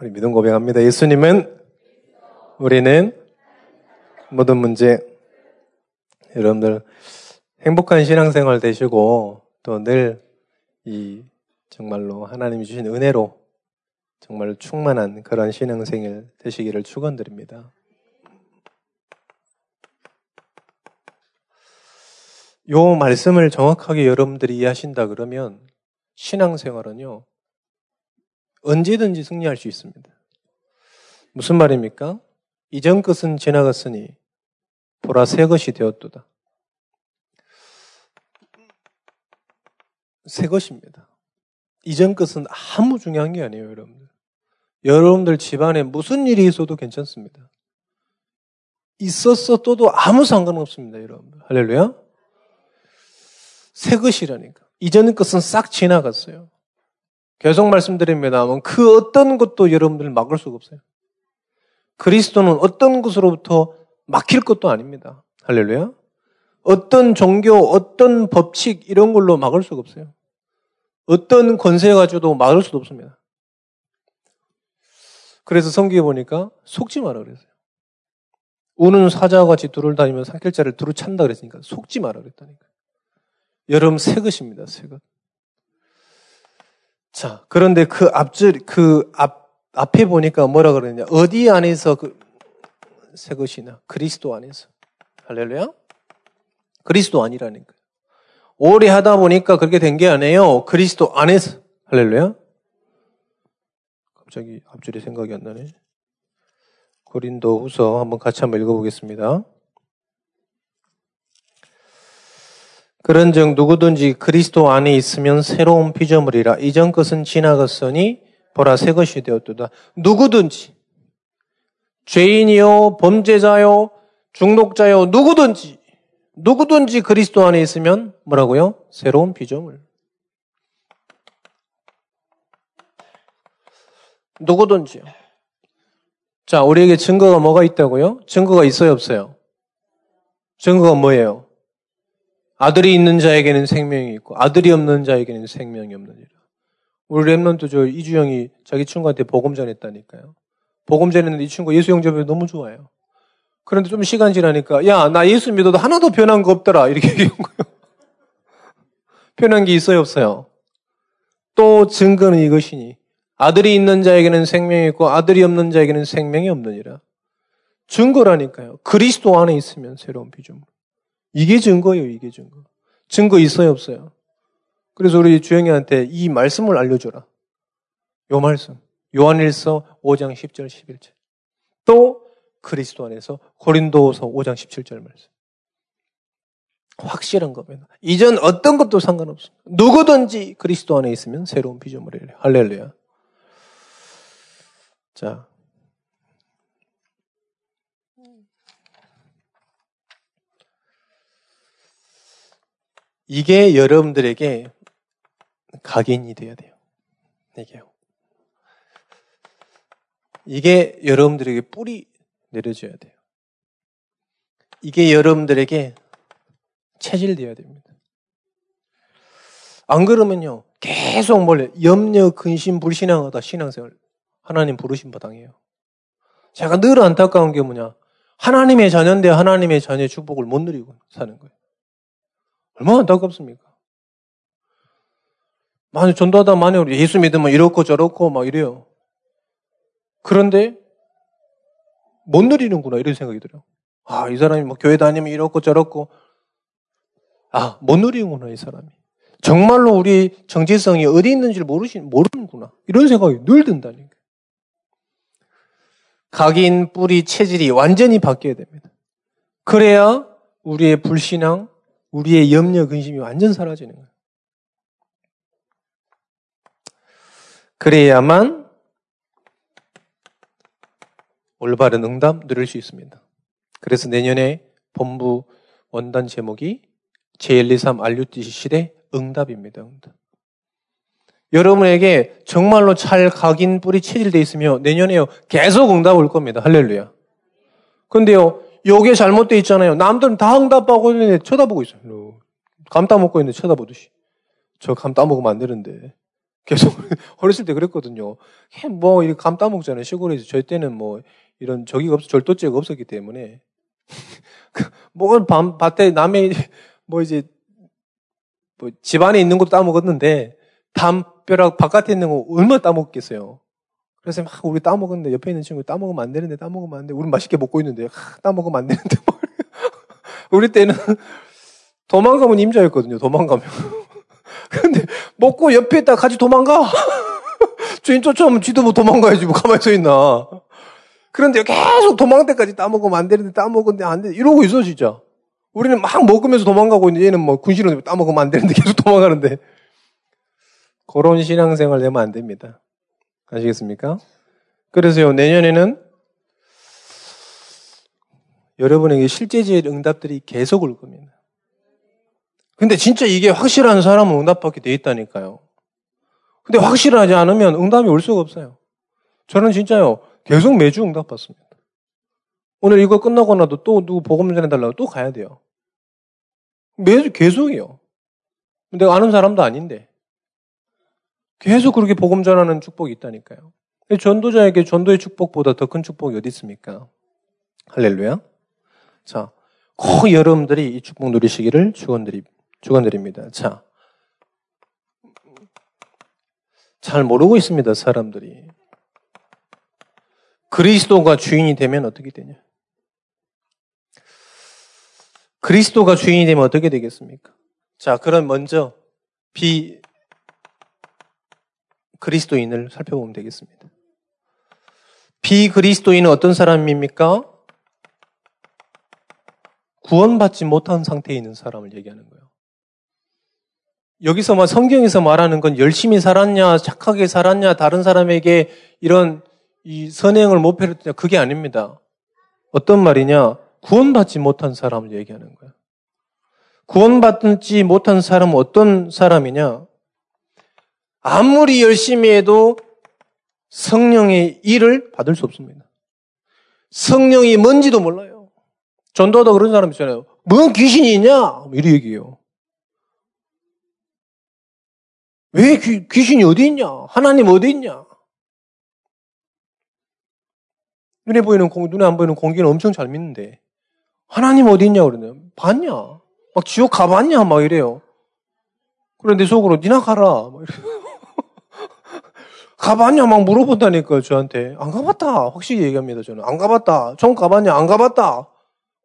우리 믿음 고백합니다. 예수님은 우리는 모든 문제 여러분들 행복한 신앙생활 되시고 또 늘 이 정말로 하나님이 주신 은혜로 정말 충만한 그런 신앙생활 되시기를 축원드립니다. 요 말씀을 정확하게 여러분들이 이해하신다 그러면 신앙생활은요 언제든지 승리할 수 있습니다. 무슨 말입니까? 이전 것은 지나갔으니 보라 새 것이 되었도다. 새 것입니다. 이전 것은 아무 중요한 게 아니에요, 여러분들. 여러분들 집안에 무슨 일이 있어도 괜찮습니다. 있었어 또도 아무 상관없습니다, 여러분들. 할렐루야. 새 것이라니까. 이전 것은 싹 지나갔어요. 계속 말씀드립니다만 그 어떤 것도 여러분들 막을 수가 없어요. 그리스도는 어떤 것으로부터 막힐 것도 아닙니다. 할렐루야. 어떤 종교, 어떤 법칙 이런 걸로 막을 수가 없어요. 어떤 권세 가지고도 막을 수도 없습니다. 그래서 성경에 보니까 속지 마라 그랬어요. 우는 사자와 같이 둘을 다니면 산길자를 두루 찬다 그랬으니까 속지 마라 그랬다니까. 여러분 새 것입니다. 새 것. 자, 그런데 그 앞줄, 그 앞, 앞에 보니까 뭐라 그러느냐. 어디 안에서 그, 새 것이나 그리스도 안에서. 할렐루야? 그리스도 아니라니까. 오래 하다 보니까 그렇게 된 게 아니에요. 그리스도 안에서. 할렐루야? 갑자기 앞줄이 생각이 안 나네. 고린도 후서 한번 같이 한번 읽어보겠습니다. 그런즉 누구든지 그리스도 안에 있으면 새로운 피조물이라 이전 것은 지나갔으니 보라 새 것이 되었도다. 누구든지 죄인이요 범죄자요 중독자요 누구든지 누구든지 그리스도 안에 있으면 뭐라고요? 새로운 피조물. 누구든지요. 자, 우리에게 증거가 뭐가 있다고요? 증거가 있어요, 없어요? 증거가 뭐예요? 아들이 있는 자에게는 생명이 있고 아들이 없는 자에게는 생명이 없느니라. 우리 랩런트 저 이주영이 자기 친구한테 복음 전했다니까요. 복음 전했는데 이 친구 예수 영접에 너무 좋아요. 그런데 좀 시간 지나니까 야 나 예수 믿어도 하나도 변한 거 없더라 이렇게 얘기한 거예요. 변한 게 있어요 없어요? 또 증거는 이것이니 아들이 있는 자에게는 생명이 있고 아들이 없는 자에게는 생명이 없느니라. 증거라니까요. 그리스도 안에 있으면 새로운 피조물. 이게 증거예요, 이게 증거. 증거 있어요, 없어요? 그래서 우리 주영이한테 이 말씀을 알려줘라. 요 말씀. 요한일서 5장 10절, 11절. 또 그리스도 안에서 고린도서 5장 17절 말씀. 확실한 겁니다. 이전 어떤 것도 상관없습니다. 누구든지 그리스도 안에 있으면 새로운 피조물이에요. 할렐루야. 자, 이게 여러분들에게 각인이 되어야 돼요. 이게요. 이게 여러분들에게 뿌리 내려줘야 돼요. 이게 여러분들에게 체질되어야 됩니다. 안 그러면요, 계속 몰래 염려, 근심, 불신앙하다 신앙생활 하나님 부르신 바당이에요. 제가 늘 안타까운 게 뭐냐, 하나님의 자녀인데 하나님의 자녀의 축복을 못 누리고 사는 거예요. 얼마나 안타깝습니까? 많이 전도하다 많이 예수 믿으면 이렇고 저렇고 막 이래요. 그런데 못 누리는구나 이런 생각이 들어요. 아, 이 사람이 뭐 교회 다니면 이렇고 저렇고 아, 못 누리는구나 이 사람이. 정말로 우리 정체성이 어디 있는지를 모르신 모르는구나. 이런 생각이 늘 든다니까. 각인 뿌리 체질이 완전히 바뀌어야 됩니다. 그래야 우리의 불신앙, 우리의 염려, 근심이 완전 사라지는 거예요. 그래야만 올바른 응답 누릴 수 있습니다. 그래서 내년에 본부 원단 제목이 제123 RUTC 시대 응답입니다. 응답. 여러분에게 정말로 잘 각인 뿌리 체질돼 있으며 내년에요 계속 응답 올 겁니다. 할렐루야. 근데요 요게 잘못돼 있잖아요. 남들은 다 응답하고 있는데 쳐다보고 있어요. 감 따먹고 있는데 쳐다보듯이. 저 감 따먹으면 안 되는데. 계속 어렸을 때 그랬거든요. 뭐 이렇게 감 따먹잖아요. 시골에서 저희 때는 뭐 이런 저기가 없어 절도죄가 없었기 때문에 뭐 밤 밭에 남의 뭐 이제 뭐 집안에 있는 것도 따먹었는데 담벼락 바깥에 있는 거 얼마나 따먹겠어요. 그래서 막 우리 따먹었는데 옆에 있는 친구 따먹으면 안 되는데 따먹으면 안 돼. 우리 맛있게 먹고 있는데 하, 따먹으면 안 되는데 우리 때는 도망가면 임자였거든요. 도망가면. 근데 먹고 옆에 있다 같이 도망가. 주인 쫓아오면 쥐도 뭐 도망가야지 뭐 가만히 서 있나. 그런데 계속 도망갈 때까지 따먹으면 안 되는데 따먹은데 안 돼. 이러고 있어 진짜. 우리는 막 먹으면서 도망가고 있는데 얘는 뭐 군신으로 따먹으면 안 되는데 계속 도망가는데. 그런 신앙생활 되면 안 됩니다. 아시겠습니까? 그래서요, 내년에는 여러분에게 실제적 응답들이 계속 올 겁니다. 근데 진짜 이게 확실한 사람은 응답받게 돼 있다니까요. 근데 확실하지 않으면 응답이 올 수가 없어요. 저는 진짜요, 계속 매주 응답받습니다. 오늘 이거 끝나고 나도 또 누구 보험 전해달라고 또 가야 돼요. 매주 계속이요. 내가 아는 사람도 아닌데. 계속 그렇게 복음 전하는 축복이 있다니까요. 전도자에게 전도의 축복보다 더 큰 축복이 어디 있습니까? 할렐루야. 자, 꼭 여러분들이 이 축복 누리시기를 축원드리 축원드립니다. 자, 잘 모르고 있습니다, 사람들이. 그리스도가 주인이 되면 어떻게 되냐? 그리스도가 주인이 되면 어떻게 되겠습니까? 자, 그럼 먼저 비 그리스도인을 살펴보면 되겠습니다. 비그리스도인은 어떤 사람입니까? 구원받지 못한 상태에 있는 사람을 얘기하는 거예요. 여기서 막 성경에서 말하는 건 열심히 살았냐, 착하게 살았냐, 다른 사람에게 이런 이 선행을 목표로 그게 아닙니다. 어떤 말이냐? 구원받지 못한 사람을 얘기하는 거예요. 구원받지 못한 사람은 어떤 사람이냐? 아무리 열심히 해도 성령의 일을 받을 수 없습니다. 성령이 뭔지도 몰라요. 전도하다 그런 사람 있잖아요. 뭔 귀신이 있냐? 이렇게 얘기해요. 왜 귀, 신이 어디 있냐? 하나님 어디 있냐? 눈에 보이는 공, 눈에 안 보이는 공기는 엄청 잘 믿는데 하나님 어디 있냐 그러네요. 봤냐? 막 지옥 가봤냐? 막 이래요. 그런데 속으로 니나 가라. 막 이래요. 가봤냐? 막 물어본다니까요, 저한테. 안 가봤다. 확실히 얘기합니다, 저는. 안 가봤다. 전 가봤냐? 안 가봤다.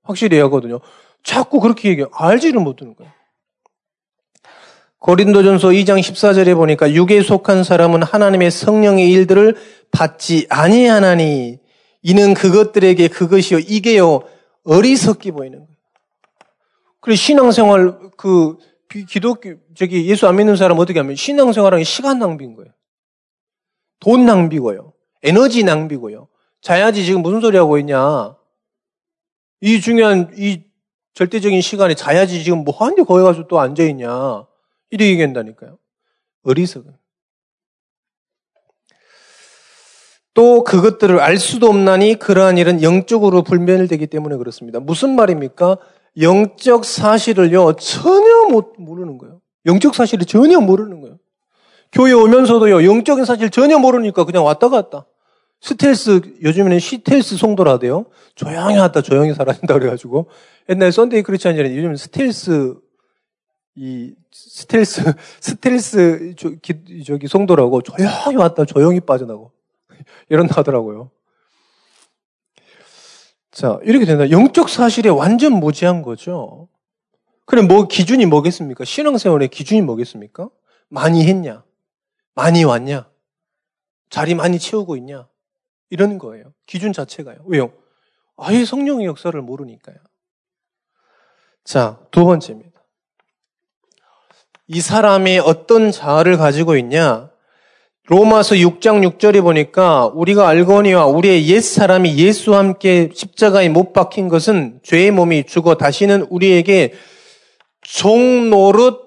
확실히 얘기하거든요. 자꾸 그렇게 얘기해요. 알지를 못하는 거예요. 고린도전서 2장 14절에 보니까 육에 속한 사람은 하나님의 성령의 일들을 받지 아니하나니 이는 그것들에게 그것이요 이게요 어리석게 보이는 거예요. 그리고 신앙생활 그 기독교 저기 예수 안 믿는 사람 어떻게 하면 신앙생활하기 시간 낭비인 거예요. 돈 낭비고요. 에너지 낭비고요. 자야지 지금 무슨 소리 하고 있냐. 이 중요한 이 절대적인 시간에 자야지 지금 뭐 하는데 거기 가서 또 앉아있냐. 이렇게 얘기한다니까요. 어리석은. 또 그것들을 알 수도 없나니 그러한 일은 영적으로 분별되기 때문에 그렇습니다. 무슨 말입니까? 영적 사실을요, 전혀 못 모르는 거예요. 영적 사실을 전혀 모르는 거예요. 교회 오면서도요, 영적인 사실 전혀 모르니까 그냥 왔다 갔다. 스텔스, 요즘에는 스텔스 성도라대요. 조용히 왔다, 조용히 살아야 된다 그래가지고. 옛날 Sunday Christian이라는 요즘 스텔스, 이, 스텔스, 스텔스, 저 기, 저기 성도라고 조용히 왔다, 조용히 빠져나고. 이런다 하더라고요. 자, 이렇게 된다. 영적 사실에 완전 무지한 거죠. 그래, 뭐, 기준이 뭐겠습니까? 신앙생활의 기준이 뭐겠습니까? 많이 했냐? 많이 왔냐? 자리 많이 채우고 있냐? 이런 거예요. 기준 자체가요. 왜요? 아예 성령의 역사를 모르니까요. 자, 두 번째입니다. 이 사람이 어떤 자아를 가지고 있냐? 로마서 6장 6절에 보니까 우리가 알거니와 우리의 옛 사람이 예수와 함께 십자가에 못 박힌 것은 죄의 몸이 죽어 다시는 우리에게 종노릇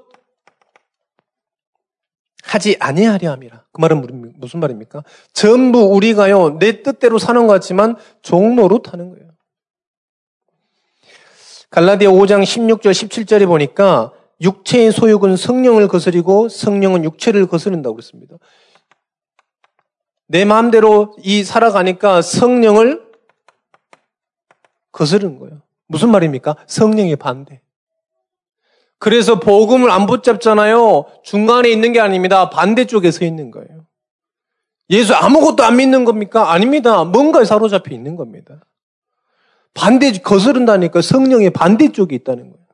하지 아니하려 함이라. 그 말은 무슨 말입니까? 전부 우리가요, 내 뜻대로 사는 것 같지만 종노릇 하는 거예요. 갈라디아 5장 16절 17절에 보니까 육체의 소욕은 성령을 거스리고 성령은 육체를 거스른다고 그랬습니다. 내 마음대로 이 살아가니까 성령을 거스르는 거예요. 무슨 말입니까? 성령의 반대. 그래서 복음을 안 붙잡잖아요. 중간에 있는 게 아닙니다. 반대쪽에 서 있는 거예요. 예수 아무것도 안 믿는 겁니까? 아닙니다. 뭔가에 사로잡혀 있는 겁니다. 반대 거스른다니까 성령의 반대쪽에 있다는 거예요.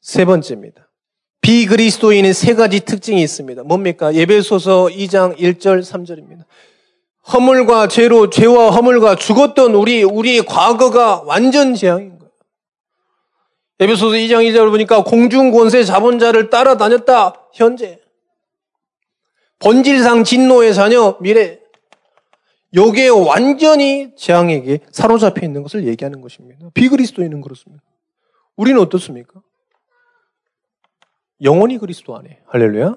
세 번째입니다. 비그리스도인의 세 가지 특징이 있습니다. 뭡니까? 예배소서 2장 1절 3절입니다. 허물과 죄로 죄와 허물과 죽었던 우리 우리의 과거가 완전 거예 요. 예배소서 2장 2절을 보니까 공중 권세 자본자를 따라다녔다. 현재 본질상 진노의 자녀 미래 요게 완전히 재앙에게 사로잡혀 있는 것을 얘기하는 것입니다. 비그리스도인은 그렇습니다. 우리는 어떻습니까? 영원히 그리스도 안에. 할렐루야.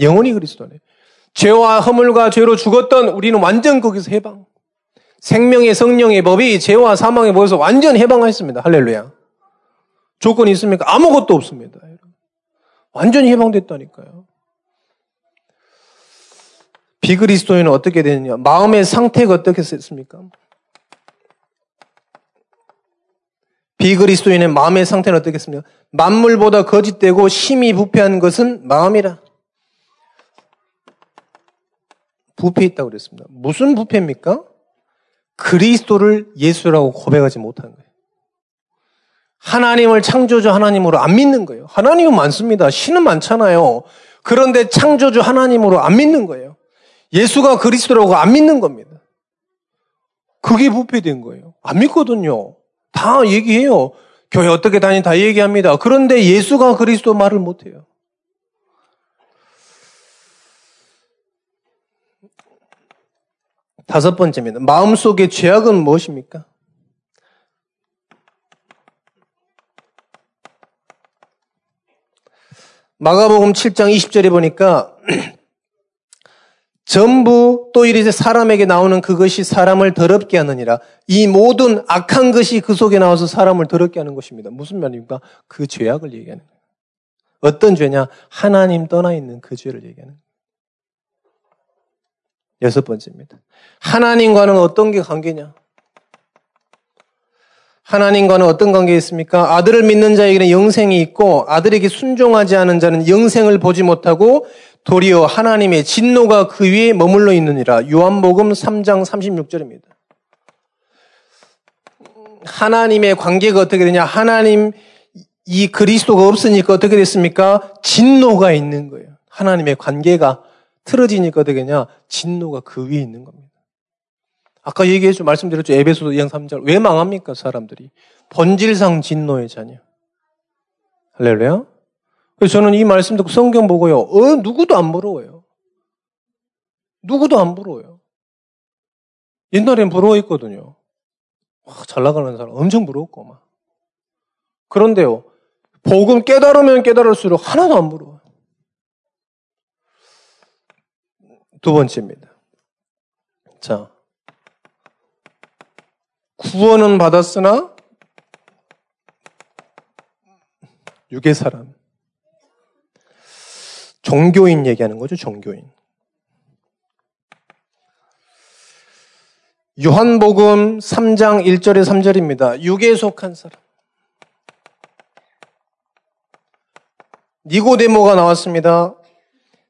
영원히 그리스도 안에. 죄와 허물과 죄로 죽었던 우리는 완전 거기서 해방. 생명의 성령의 법이 죄와 사망의 법에서 완전 해방하였습니다. 할렐루야. 조건이 있습니까? 아무것도 없습니다. 완전히 해방됐다니까요. 비그리스도인은 어떻게 되느냐? 마음의 상태가 어떻게 됐습니까? 비그리스도인의 마음의 상태는 어떻겠습니까? 만물보다 거짓되고 심히 부패한 것은 마음이라. 부패 있다고 그랬습니다. 무슨 부패입니까? 그리스도를 예수라고 고백하지 못하는 거예요. 하나님을 창조주 하나님으로 안 믿는 거예요. 하나님은 많습니다. 신은 많잖아요. 그런데 창조주 하나님으로 안 믿는 거예요. 예수가 그리스도라고 안 믿는 겁니다. 그게 부패된 거예요. 안 믿거든요. 다 얘기해요. 교회 어떻게 다니 다 얘기합니다. 그런데 예수가 그리스도 말을 못 해요. 다섯 번째입니다. 마음속의 죄악은 무엇입니까? 마가복음 7장 20절에 보니까 전부 또 이르되 사람에게 나오는 그것이 사람을 더럽게 하느니라. 이 모든 악한 것이 그 속에 나와서 사람을 더럽게 하는 것입니다. 무슨 말입니까? 그 죄악을 얘기하는 거예요. 어떤 죄냐? 하나님 떠나 있는 그 죄를 얘기하는 거예요. 여섯 번째입니다. 하나님과는 어떤 게 관계냐? 하나님과는 어떤 관계가 있습니까? 아들을 믿는 자에게는 영생이 있고 아들에게 순종하지 않은 자는 영생을 보지 못하고 도리어 하나님의 진노가 그 위에 머물러 있느니라. 요한복음 3장 36절입니다. 하나님의 관계가 어떻게 되냐? 하나님 이 그리스도가 없으니까 어떻게 됐습니까? 진노가 있는 거예요. 하나님의 관계가 틀어지니까 어떻게 되냐? 진노가 그 위에 있는 겁니다. 아까 얘기했죠. 말씀드렸죠. 에베소서 2장 3절. 왜 망합니까? 사람들이. 본질상 진노의 자녀. 할렐루야. 그래서 저는 이 말씀 듣고 성경 보고요. 어, 누구도 안 부러워요. 누구도 안 부러워요. 옛날엔 부러워했거든요. 와, 잘 나가는 사람 엄청 부러웠고, 막. 그런데요, 복음 깨달으면 깨달을수록 하나도 안 부러워요. 두 번째입니다. 자, 구원은 받았으나 육의 사람. 종교인 얘기하는 거죠, 종교인. 요한복음 3장 1절에 3절입니다. 육에 속한 사람. 니고데모가 나왔습니다.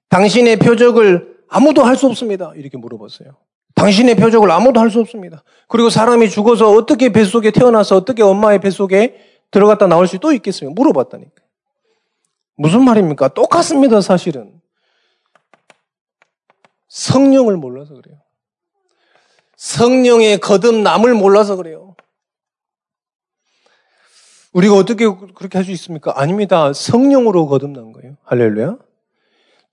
당신의 표적을 아무도 할 수 없습니다. 이렇게 물어봤어요. 당신의 표적을 아무도 할 수 없습니다. 그리고 사람이 죽어서 어떻게 뱃속에 태어나서 어떻게 엄마의 뱃속에 들어갔다 나올 수 또 있겠어요? 물어봤다니까. 무슨 말입니까? 똑같습니다, 사실은. 성령을 몰라서 그래요. 성령의 거듭남을 몰라서 그래요. 우리가 어떻게 그렇게 할 수 있습니까? 아닙니다. 성령으로 거듭난 거예요. 할렐루야.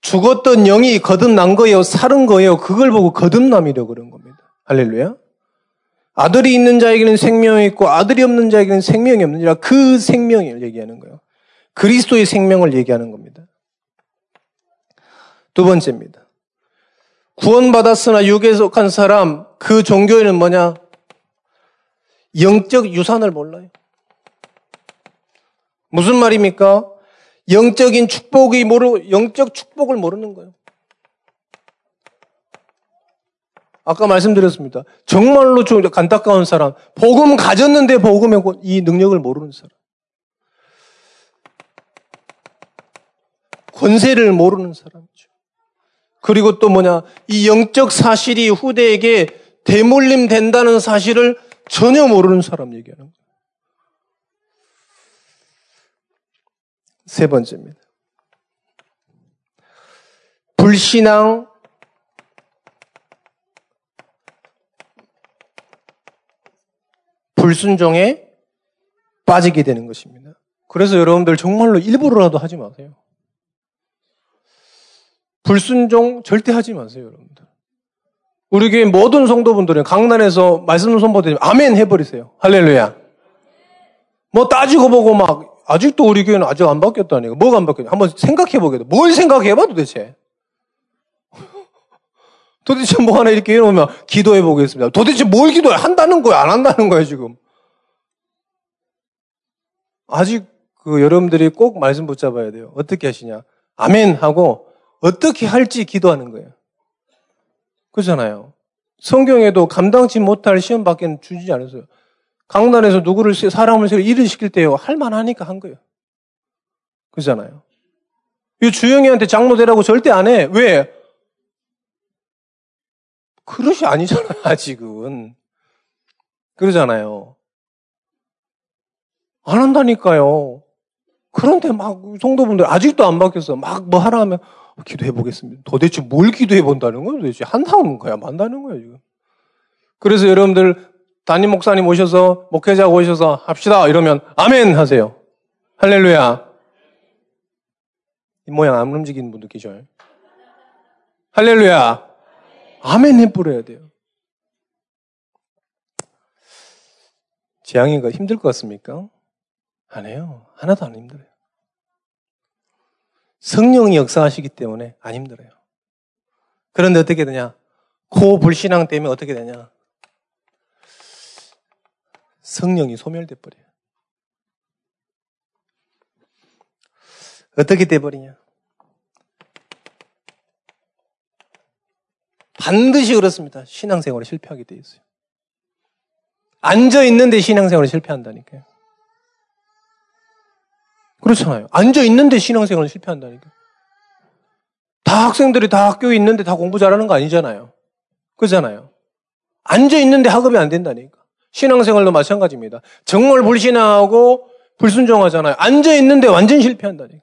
죽었던 영이 거듭난 거예요. 살은 거예요. 그걸 보고 거듭남이라고 그런 겁니다. 할렐루야. 아들이 있는 자에게는 생명이 있고 아들이 없는 자에게는 생명이 없느니라 그 생명을 얘기하는 거예요. 그리스도의 생명을 얘기하는 겁니다. 두 번째입니다. 구원받았으나 육에 속한 사람, 그 종교에는 뭐냐? 영적 유산을 몰라요. 무슨 말입니까? 영적인 축복이 모르, 영적 축복을 모르는 거예요. 아까 말씀드렸습니다. 정말로 좀 안타까운 사람, 복음 가졌는데 복음의 이 능력을 모르는 사람. 권세를 모르는 사람이죠. 그리고 또 뭐냐, 이 영적 사실이 후대에게 대물림 된다는 사실을 전혀 모르는 사람 얘기하는 거예요. 세 번째입니다. 불신앙, 불순종에 빠지게 되는 것입니다. 그래서 여러분들 정말로 일부러라도 하지 마세요. 불순종 절대 하지 마세요, 여러분들. 우리 교회 모든 성도분들은 강단에서 말씀 선포되면 아멘 해버리세요. 할렐루야. 뭐 따지고 보고 막 아직도 우리 교회는 아직 안 바뀌었다니까. 뭐가 안 바뀌었냐. 한번 생각해 보게 돼. 뭘 생각해 봐 도대체. 도대체 뭐 하나 이렇게 해놓으면 기도해 보겠습니다. 도대체 뭘 기도해? 한다는 거야? 안 한다는 거야, 지금? 아직 그 여러분들이 꼭 말씀 붙잡아야 돼요. 어떻게 하시냐? 아멘 하고 어떻게 할지 기도하는 거예요. 그렇잖아요. 성경에도 감당치 못할 시험밖에 주지 않았어요. 강단에서 누구를 사람을 일을 시킬 때요 할만하니까 한 거예요. 그렇잖아요. 이 주영이한테 장로 되라고 절대 안 해. 왜? 그릇이 아니잖아요, 아직은. 그러잖아요. 안 한다니까요. 그런데 막 성도분들 아직도 안 바뀌었어. 막 뭐 하라 하면 기도해 보겠습니다. 도대체 뭘 기도해 본다는 거예요? 도대체 한다는 거야, 만다는 거야, 지금. 그래서 여러분들 담임 목사님 오셔서 목회자 오셔서 합시다 이러면 아멘 하세요. 할렐루야. 이 모양 안 움직이는 분도 계셔요. 할렐루야. 아멘 해뿌려야 돼요. 재앙이가 힘들 것 같습니까? 안 해요. 하나도 안 힘들어요. 성령이 역사하시기 때문에 안 힘들어요. 그런데 어떻게 되냐? 고 불신앙 때문에 어떻게 되냐? 성령이 소멸돼 버려요. 어떻게 돼 버리냐? 반드시 그렇습니다. 신앙생활에 실패하게 돼 있어요. 앉아 있는데 신앙생활에 실패한다니까요. 그렇잖아요. 앉아 있는데 신앙생활에 실패한다니까요. 다 학생들이 다 학교에 있는데 다 공부 잘하는 거 아니잖아요. 그렇잖아요. 앉아 있는데 학업이 안 된다니까. 신앙생활도 마찬가지입니다. 정말 불신하고 불순종하잖아요. 앉아 있는데 완전 실패한다니까.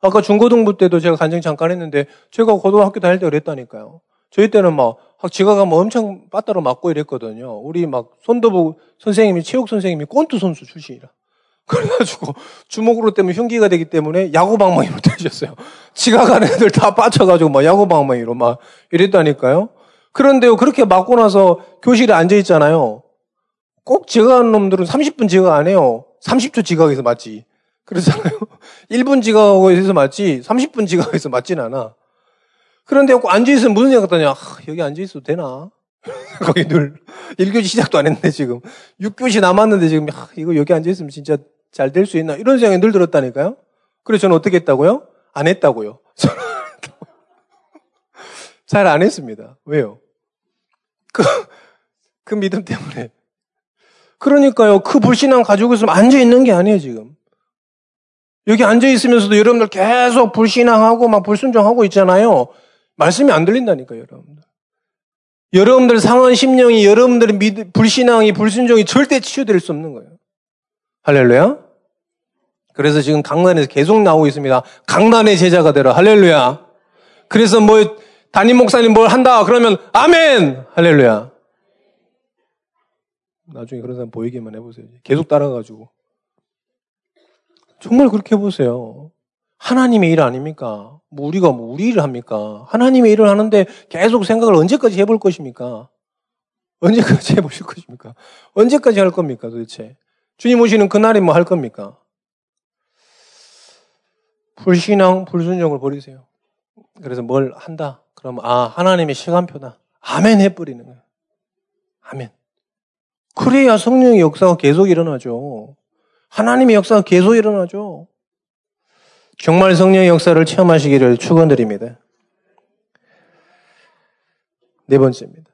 아까 중고등부 때도 제가 간증 잠깐 했는데 제가 고등학교 다닐 때 그랬다니까요. 저희 때는 막 지각하면 엄청 빠따로 맞고 이랬거든요. 우리 막 손도부 선생님이 체육 선생님이 꼰투 선수 출신이라. 그래가지고 주먹으로 때문에 흉기가 되기 때문에 야구방망이로 때리셨어요. 지각하는 애들 다 빠져가지고 막 야구방망이로 막 이랬다니까요. 그런데요 그렇게 맞고 나서 교실에 앉아 있잖아요. 꼭 지각하는 놈들은 30분 지각 안 해요. 30초 지각해서 맞지. 그러잖아요. 1분 지각해서 맞지 30분 지각해서 맞진 않아. 그런데 꼭 앉아있으면 무슨 생각 하냐. 아, 여기 앉아있어도 되나? 거기 늘 1교시 시작도 안 했는데 지금 6교시 남았는데 지금 아, 이거 여기 앉아있으면 진짜 잘 될 수 있나? 이런 생각이 늘 들었다니까요. 그래서 저는 어떻게 했다고요? 안 했다고요. 잘 안 했습니다. 왜요? 그, 그 믿음 때문에. 그러니까요. 그 불신앙 가지고 있으면 앉아 있는 게 아니에요, 지금. 여기 앉아 있으면서도 여러분들 계속 불신앙하고 막 불순종하고 있잖아요. 말씀이 안 들린다니까요, 여러분들. 여러분들 상한 심령이, 여러분들의 믿, 불신앙이, 불순종이 절대 치유될 수 없는 거예요. 할렐루야. 그래서 지금 강단에서 계속 나오고 있습니다. 강단의 제자가 되라. 할렐루야. 그래서 뭐, 담임 목사님 뭘 한다. 그러면, 아멘! 할렐루야. 나중에 그런 사람 보이기만 해보세요. 계속 따라가지고. 정말 그렇게 해보세요. 하나님의 일 아닙니까? 뭐 우리가 뭐 우리 일을 합니까? 하나님의 일을 하는데 계속 생각을 언제까지 해볼 것입니까? 언제까지 해보실 것입니까? 언제까지 할 겁니까 도대체? 주님 오시는 그날이 뭐 할 겁니까? 불신앙, 불순종을 버리세요. 그래서 뭘 한다? 그러면 아 하나님의 시간표다. 아멘 해버리는 거예요. 아멘. 그래야 성령의 역사가 계속 일어나죠. 하나님의 역사가 계속 일어나죠. 정말 성령의 역사를 체험하시기를 축원드립니다. 네 번째입니다.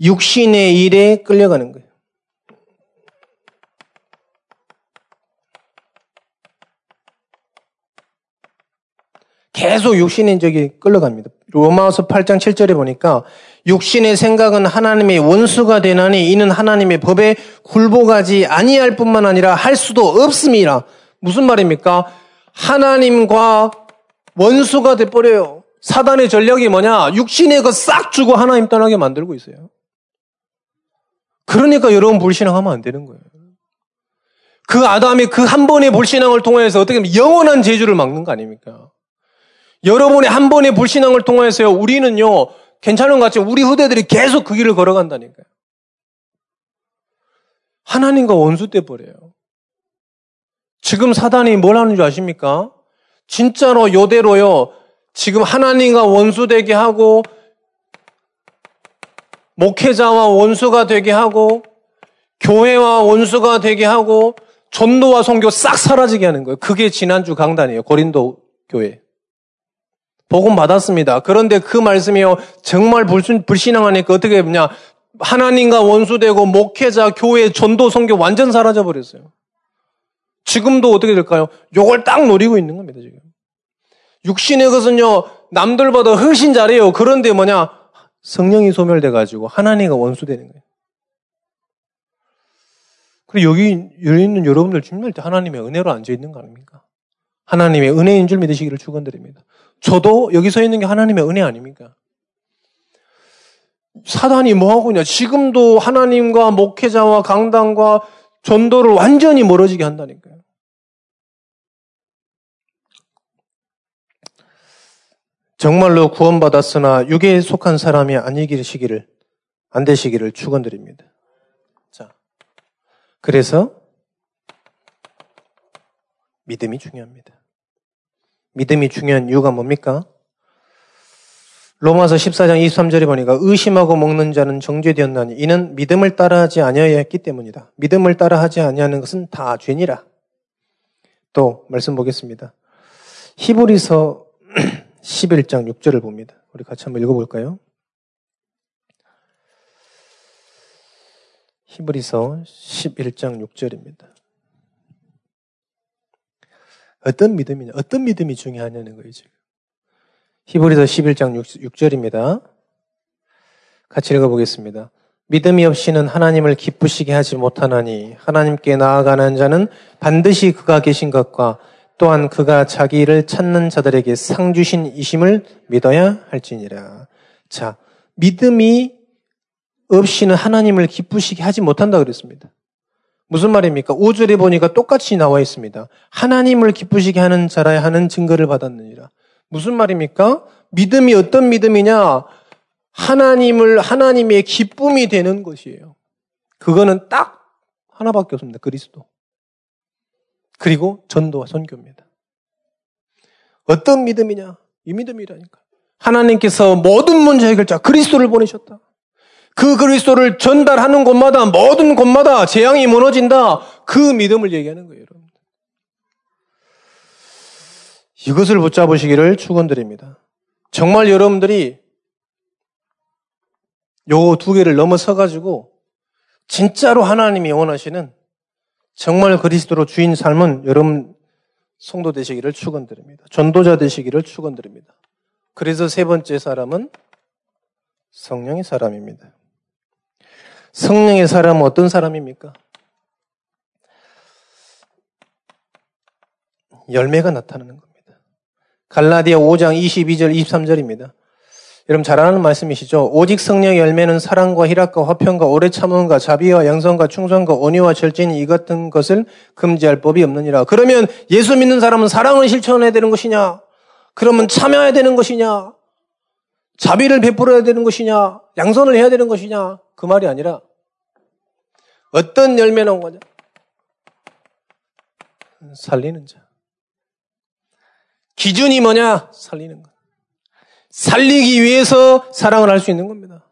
육신의 일에 끌려가는 거예요. 계속 육신의 적이 끌려갑니다. 로마서 8장 7절에 보니까 육신의 생각은 하나님의 원수가 되나니 이는 하나님의 법에 굴복하지 아니할 뿐만 아니라 할 수도 없습니다. 무슨 말입니까? 하나님과 원수가 돼 버려요. 사단의 전략이 뭐냐? 육신의 거 싹 주고 하나님 떠나게 만들고 있어요. 그러니까 여러분 불신앙하면 안 되는 거예요. 그 아담이 그 한 번의 불신앙을 통해서 어떻게 보면 영원한 재주를 막는 거 아닙니까? 여러분의 한 번의 불신앙을 통해서요, 우리는요, 괜찮은 것 같지만 우리 후대들이 계속 그 길을 걸어간다니까요. 하나님과 원수 돼 버려요. 지금 사단이 뭘 하는 줄 아십니까? 진짜로 요대로요, 지금 하나님과 원수 되게 하고, 목회자와 원수가 되게 하고, 교회와 원수가 되게 하고, 전도와 성교 싹 사라지게 하는 거예요. 그게 지난주 강단이에요. 고린도 교회. 복음 받았습니다. 그런데 그 말씀이요, 정말 불신, 불신앙하니까 어떻게 했냐. 하나님과 원수되고, 목회자, 교회, 전도, 성교 완전 사라져 버렸어요. 지금도 어떻게 될까요? 요걸 딱 노리고 있는 겁니다, 지금. 육신의 것은요, 남들보다 훨씬 잘해요. 그런데 뭐냐? 성령이 소멸돼가지고 하나님과 원수되는 거예요. 그리고 여기, 여기 있는 여러분들 정말 하나님의 은혜로 앉아있는 거 아닙니까? 하나님의 은혜인 줄 믿으시기를 축원드립니다. 저도 여기 서 있는 게 하나님의 은혜 아닙니까? 사단이 뭐 하고 있냐? 지금도 하나님과 목회자와 강단과 전도를 완전히 멀어지게 한다니까요. 정말로 구원받았으나 육에 속한 사람이 아니기를 안 되시기를 축원드립니다. 자, 그래서 믿음이 중요합니다. 믿음이 중요한 이유가 뭡니까? 로마서 14장 23절에 보니까 의심하고 먹는 자는 정죄되었나니 이는 믿음을 따라하지 아니하여 했기 때문이다. 믿음을 따라하지 아니하는 것은 다 죄니라. 또 말씀 보겠습니다. 히브리서 11장 6절을 봅니다. 우리 같이 한번 읽어볼까요? 히브리서 11장 6절입니다. 어떤 믿음이냐, 어떤 믿음이 중요하냐는 거예요, 지금. 히브리서 11장 6, 절입니다 같이 읽어보겠습니다. 믿음이 없이는 하나님을 기쁘시게 하지 못하나니 하나님께 나아가는 자는 반드시 그가 계신 것과 또한 그가 자기를 찾는 자들에게 상 주신 이심을 믿어야 할지니라. 자, 믿음이 없이는 하나님을 기쁘시게 하지 못한다 그랬습니다. 무슨 말입니까? 5절에 보니까 똑같이 나와 있습니다. 하나님을 기쁘시게 하는 자라야 하는 증거를 받았느니라. 무슨 말입니까? 믿음이 어떤 믿음이냐? 하나님을, 하나님의 기쁨이 되는 것이에요. 그거는 딱 하나밖에 없습니다. 그리스도. 그리고 전도와 선교입니다. 어떤 믿음이냐? 이 믿음이라니까. 하나님께서 모든 문제 해결자 그리스도를 보내셨다. 그 그리스도를 전달하는 곳마다 모든 곳마다 재앙이 무너진다. 그 믿음을 얘기하는 거예요, 여러분. 이것을 붙잡으시기를 축원드립니다. 정말 여러분들이 요 두 개를 넘어서 가지고 진짜로 하나님이 원하시는 정말 그리스도로 주인 삶은 여러분 성도 되시기를 축원드립니다. 전도자 되시기를 축원드립니다. 그래서 세 번째 사람은 성령의 사람입니다. 성령의 사람은 어떤 사람입니까? 열매가 나타나는 겁니다. 갈라디아 5장 22절 23절입니다. 여러분 잘 아는 말씀이시죠? 오직 성령의 열매는 사랑과 희락과 화평과 오래 참음과 자비와 양성과 충성과 온유와 절제니 이 같은 것을 금지할 법이 없느니라. 그러면 예수 믿는 사람은 사랑을 실천해야 되는 것이냐? 그러면 참여해야 되는 것이냐? 자비를 베풀어야 되는 것이냐? 양선을 해야 되는 것이냐? 그 말이 아니라 어떤 열매 나온 거냐? 살리는 자. 기준이 뭐냐? 살리는 것. 살리기 위해서 사랑을 할 수 있는 겁니다.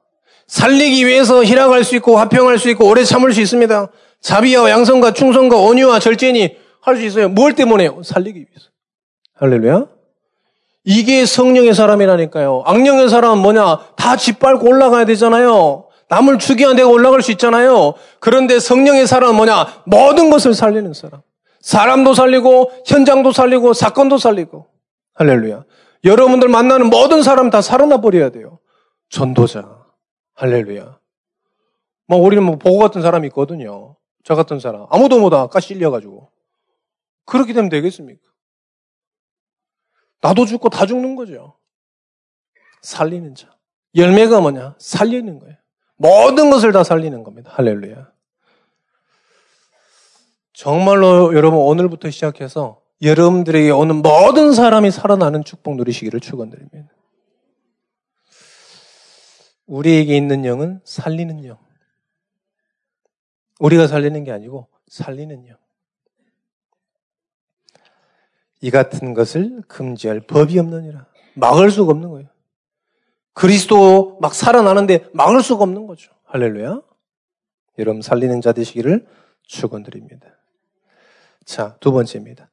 살리기 위해서 희락할 수 있고 화평할 수 있고 오래 참을 수 있습니다. 자비와 양성과 충성과 온유와 절제니 할 수 있어요. 뭘 때문에요? 살리기 위해서. 할렐루야. 이게 성령의 사람이라니까요. 악령의 사람은 뭐냐? 다 짓밟고 올라가야 되잖아요. 남을 죽여야 내가 올라갈 수 있잖아요. 그런데 성령의 사람은 뭐냐? 모든 것을 살리는 사람. 사람도 살리고, 현장도 살리고, 사건도 살리고. 할렐루야. 여러분들 만나는 모든 사람 다 살아나 버려야 돼요. 전도자. 할렐루야. 뭐, 우리는 뭐, 보고 같은 사람이 있거든요. 저 같은 사람. 아무도 못하 까실려가지고. 그렇게 되면 되겠습니까? 나도 죽고 다 죽는 거죠. 살리는 자. 열매가 뭐냐? 살리는 거예요. 모든 것을 다 살리는 겁니다. 할렐루야. 정말로 여러분 오늘부터 시작해서 여러분들에게 오는 모든 사람이 살아나는 축복 누리시기를 축원드립니다. 우리에게 있는 영은 살리는 영. 우리가 살리는 게 아니고 살리는 영. 이 같은 것을 금지할 법이 없느니라. 막을 수가 없는 거예요. 그리스도 막 살아나는데 막을 수가 없는 거죠. 할렐루야. 여러분 살리는 자 되시기를 축원드립니다. 자, 두 번째입니다.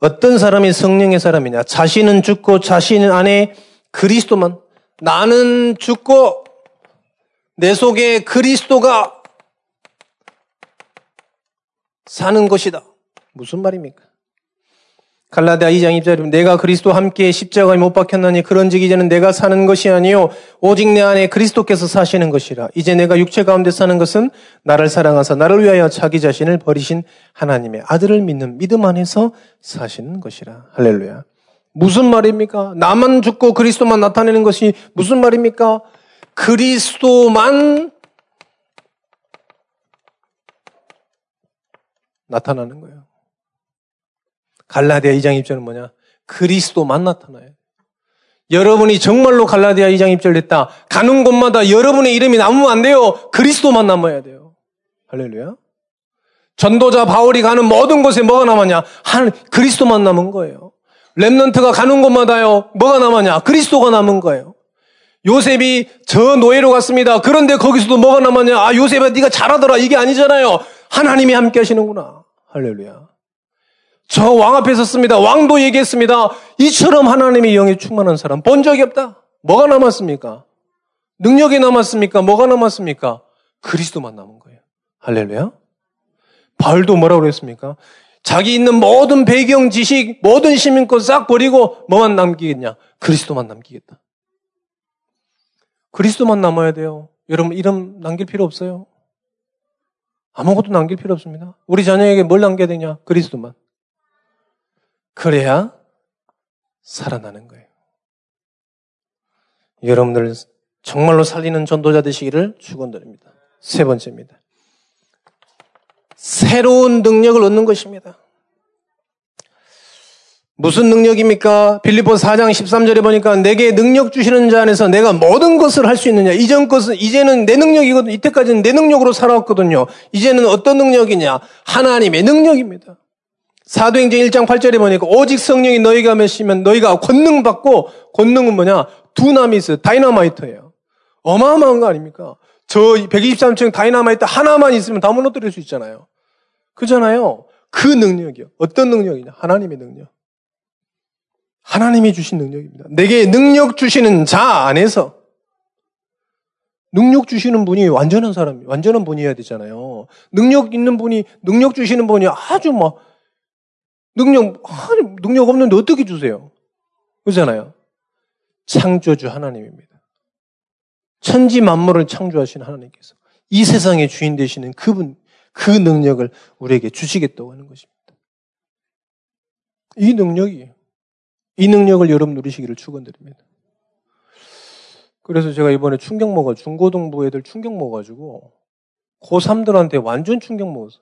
어떤 사람이 성령의 사람이냐? 자신은 죽고 자신 안에 그리스도만 나는 죽고 내 속에 그리스도가 사는 것이다. 무슨 말입니까? 갈라디아 2장 2절 내가 그리스도 함께 십자가에 못 박혔나니 그런즉 이제는 내가 사는 것이 아니요 오직 내 안에 그리스도께서 사시는 것이라 이제 내가 육체 가운데 사는 것은 나를 사랑하사 나를 위하여 자기 자신을 버리신 하나님의 아들을 믿는 믿음 안에서 사시는 것이라 할렐루야 무슨 말입니까? 나만 죽고 그리스도만 나타내는 것이 무슨 말입니까? 그리스도만 나타나는 거예요. 갈라디아 2장 입절은 뭐냐? 그리스도만 나타나요. 여러분이 정말로 갈라디아 2장 입절됐다. 가는 곳마다 여러분의 이름이 남으면 안 돼요. 그리스도만 남아야 돼요. 할렐루야. 전도자 바울이 가는 모든 곳에 뭐가 남았냐? 한 그리스도만 남은 거예요. 렘넌트가 가는 곳마다요. 뭐가 남았냐? 그리스도가 남은 거예요. 요셉이 저 노예로 갔습니다. 그런데 거기서도 뭐가 남았냐? 아, 요셉아 네가 잘하더라. 이게 아니잖아요. 하나님이 함께 하시는구나. 할렐루야. 저 왕 앞에 섰습니다. 왕도 얘기했습니다. 이처럼 하나님의 영에 충만한 사람 본 적이 없다. 뭐가 남았습니까? 능력이 남았습니까? 뭐가 남았습니까? 그리스도만 남은 거예요. 할렐루야. 바울도 뭐라고 그랬습니까? 자기 있는 모든 배경 지식, 모든 시민권 싹 버리고 뭐만 남기겠냐? 그리스도만 남기겠다. 그리스도만 남아야 돼요. 여러분 이름 남길 필요 없어요. 아무것도 남길 필요 없습니다. 우리 자녀에게 뭘 남겨야 되냐? 그리스도만. 그래야 살아나는 거예요. 여러분들 정말로 살리는 전도자 되시기를 축원드립니다. 세 번째입니다. 새로운 능력을 얻는 것입니다. 무슨 능력입니까? 빌리포 4장 13절에 보니까 내게 능력 주시는 자 안에서 내가 모든 것을 할 수 있느냐. 이전 것은 이제는 내 능력이거든요. 이때까지는 내 능력으로 살아왔거든요. 이제는 어떤 능력이냐? 하나님의 능력입니다. 사도행전 1장 8절에 보니까 오직 성령이 너희에게 임하시면 너희가 권능 받고 권능은 뭐냐? 두나미스, 다이나마이트예요. 어마어마한 거 아닙니까? 저 123층 다이나마이트 하나만 있으면 다 무너뜨릴 수 있잖아요. 그잖아요. 그 능력이요. 어떤 능력이냐? 하나님의 능력. 하나님이 주신 능력입니다. 내게 능력 주시는 자 안에서 능력 주시는 분이 완전한 사람, 완전한 분이어야 되잖아요. 능력 있는 분이, 능력 주시는 분이 아주 막, 능력, 능력 없는데 어떻게 주세요? 그렇잖아요. 창조주 하나님입니다. 천지 만물을 창조하신 하나님께서 이 세상의 주인 되시는 그분, 그 능력을 우리에게 주시겠다고 하는 것입니다. 이 능력이에요. 이 능력을 여러분 누리시기를 축원드립니다. 그래서 제가 이번에 충격 먹어 중고등부 애들 충격 먹어가지고 고3들한테 완전 충격 먹었어.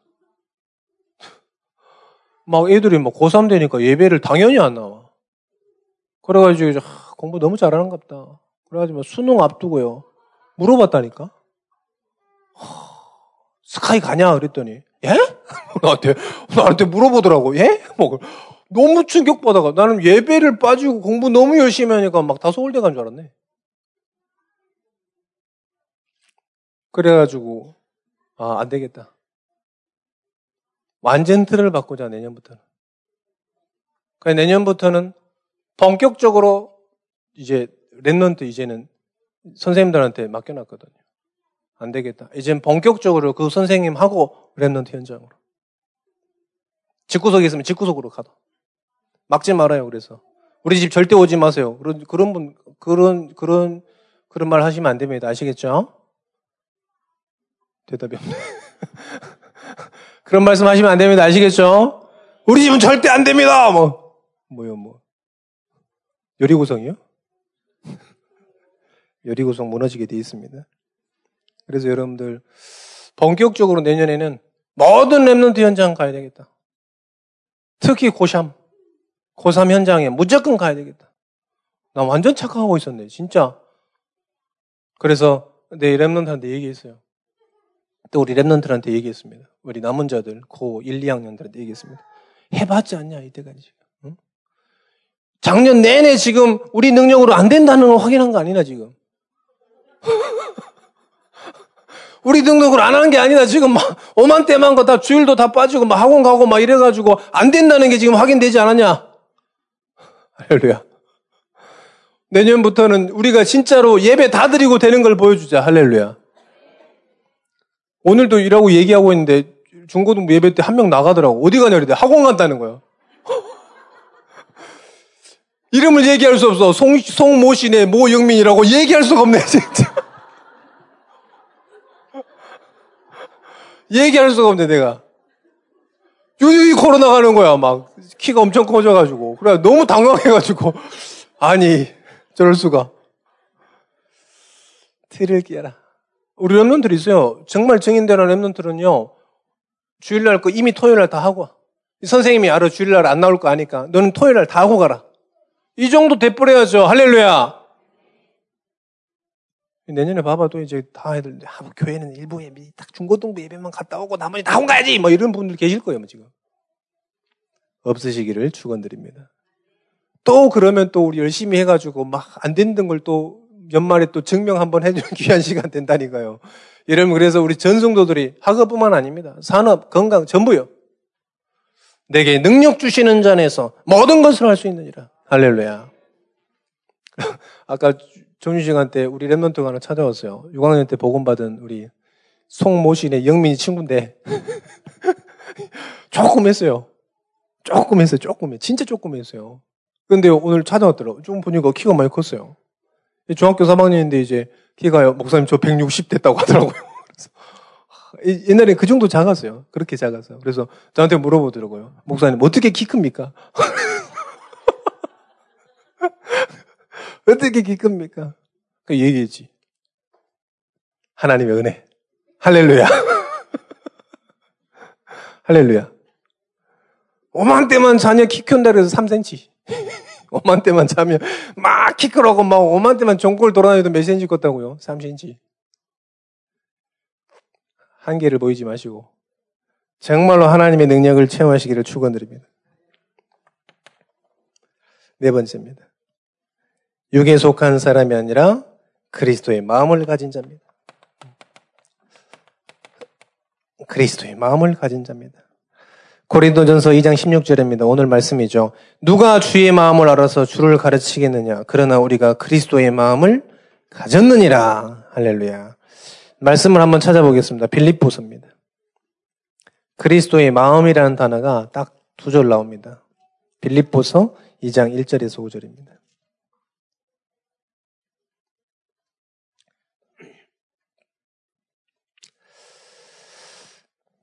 막 애들이 막 고3 되니까 예배를 당연히 안 나와. 그래가지고 이제 하, 공부 너무 잘하는 갑다. 그래가지고 수능 앞두고요. 물어봤다니까. 하, 스카이 가냐 그랬더니 예? 나한테 나한테 물어보더라고. 예? 뭐 너무 충격받아가. 나는 예배를 빠지고 공부 너무 열심히 하니까 막 다 서울대 간 줄 알았네. 그래가지고, 아, 안 되겠다. 완전 틀을 바꾸자, 내년부터는. 그 내년부터는 본격적으로 이제 Remnant 이제는 선생님들한테 맡겨놨거든요. 안 되겠다. 이젠 본격적으로 그 선생님하고 Remnant 현장으로. 집구석에 있으면 집구석으로 가도. 막지 말아요, 그래서. 우리 집 절대 오지 마세요. 그런, 그런 분, 그런, 그런, 그런 말 하시면 안 됩니다. 아시겠죠? 대답이 없네. 그런 말씀 하시면 안 됩니다. 아시겠죠? 우리 집은 절대 안 됩니다! 뭐. 뭐요, 뭐. 요리구성이요? 요리구성 무너지게 돼 있습니다. 그래서 여러분들, 본격적으로 내년에는 모든 랩런트 현장 가야 되겠다. 특히 고삼. 고3 현장에 무조건 가야 되겠다. 나 완전 착각하고 있었네, 진짜. 그래서 내 랩런트한테 얘기했어요. 또 우리 랩런트한테 얘기했습니다. 우리 남은 자들, 고 1, 2학년들한테 얘기했습니다. 해봤지 않냐, 이때까지? 작년 내내 지금 우리 능력으로 안 된다는 걸 확인한 거 아니나, 지금. 우리 등록을 안 하는 게 아니라 지금 막 오만 때만 거 다 주일도 다 빠지고 막 학원 가고 막 이래가지고 안 된다는 게 지금 확인되지 않았냐? 할렐루야. 내년부터는 우리가 진짜로 예배 다 드리고 되는 걸 보여주자. 할렐루야. 오늘도 일하고 얘기하고 있는데 중고등부 예배 때 한 명 나가더라고. 어디 가냐 그랬더니 학원 간다는 거야. 이름을 얘기할 수 없어. 송, 송모씨네, 모영민이라고 얘기할 수가 없네, 진짜. 얘기할 수가 없네, 내가. 유유히 걸어 나가는 거야, 막. 키가 엄청 커져가지고. 그래, 너무 당황해가지고. 아니, 저럴 수가. 틀을 끼라. 우리 랩런들 있어요. 정말 증인되는 랩런들은요, 주일날 거 이미 토요일날 다 하고 와. 선생님이 알아, 주일날 안 나올 거 아니까. 너는 토요일날 다 하고 가라. 이 정도 돼버려야죠. 할렐루야. 내년에 봐봐도 이제 다 애들, 아, 뭐 교회는 일부 예배, 딱 중고등부 예배만 갔다 오고 나머지 다 온 가야지! 뭐 이런 분들 계실 거예요, 뭐 지금. 없으시기를 축원드립니다. 또 그러면 또 우리 열심히 해가지고 막 안 된던 걸또 연말에 또 증명 한번 해주는 귀한 시간 된다니까요. 여러분, 그래서 우리 전성도들이 학업뿐만 아닙니다. 산업, 건강, 전부요. 내게 능력 주시는 잔에서 모든 것을 할 수 있느니라. 할렐루야. 아까 점심 시간 때 우리 랩런트가 하나 찾아왔어요. 6학년 때 복음받은 우리 송모신의 영민이 친구인데 조금 했어요. 조금 했어요. 조금 했어요. 진짜 조금 했어요. 근데 오늘 찾아왔더라고요. 좀 보니까 키가 많이 컸어요. 중학교 3학년인데 이제 키가 목사님 저 160 됐다고 하더라고요. 그래서 옛날에 그 정도 작았어요. 그렇게 작았어요. 그래서 저한테 물어보더라고요. 목사님 어떻게 키 큽니까? 어떻게 키 큽니까? 그 얘기했지. 하나님의 은혜. 할렐루야. 할렐루야. 오만 때만 자녀 키 큰다 그래서 3cm. 오만 때만 자면 막 키 크라고 막 오만 때만 전골 돌아다녀도 몇 cm 컸다고요? 3cm. 한계를 보이지 마시고 정말로 하나님의 능력을 체험하시기를 축원드립니다. 네 번째입니다. 육에 속한 사람이 아니라 그리스도의 마음을 가진 자입니다. 그리스도의 마음을 가진 자입니다. 고린도전서 2장 16절입니다. 오늘 말씀이죠. 누가 주의 마음을 알아서 주를 가르치겠느냐? 그러나 우리가 그리스도의 마음을 가졌느니라. 할렐루야. 말씀을 한번 찾아보겠습니다. 빌립보서입니다. 그리스도의 마음이라는 단어가 딱 두 절 나옵니다. 빌립보서 2장 1절에서 5절입니다.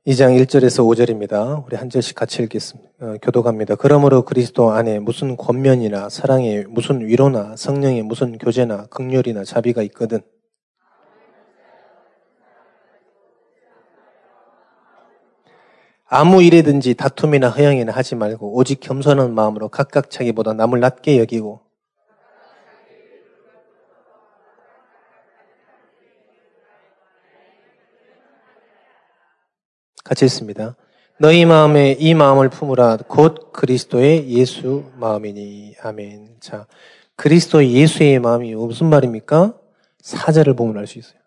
2장 1절에서 5절입니다. 우리 한 절씩 같이 읽겠습니다. 어, 교도갑니다. 그러므로 그리스도 안에 무슨 권면이나 사랑에 무슨 위로나 성령의 무슨 교제나 극렬이나 자비가 있거든. 아무 일에든지 다툼이나 허영이나 하지 말고 오직 겸손한 마음으로 각각 자기보다 남을 낮게 여기고 같이 읽습니다. 너희 마음에 이 마음을 품으라 곧 그리스도의 예수 마음이니 아멘. 자, 그리스도 예수의 마음이 무슨 말입니까? 사절을 보면 알 수 있어요.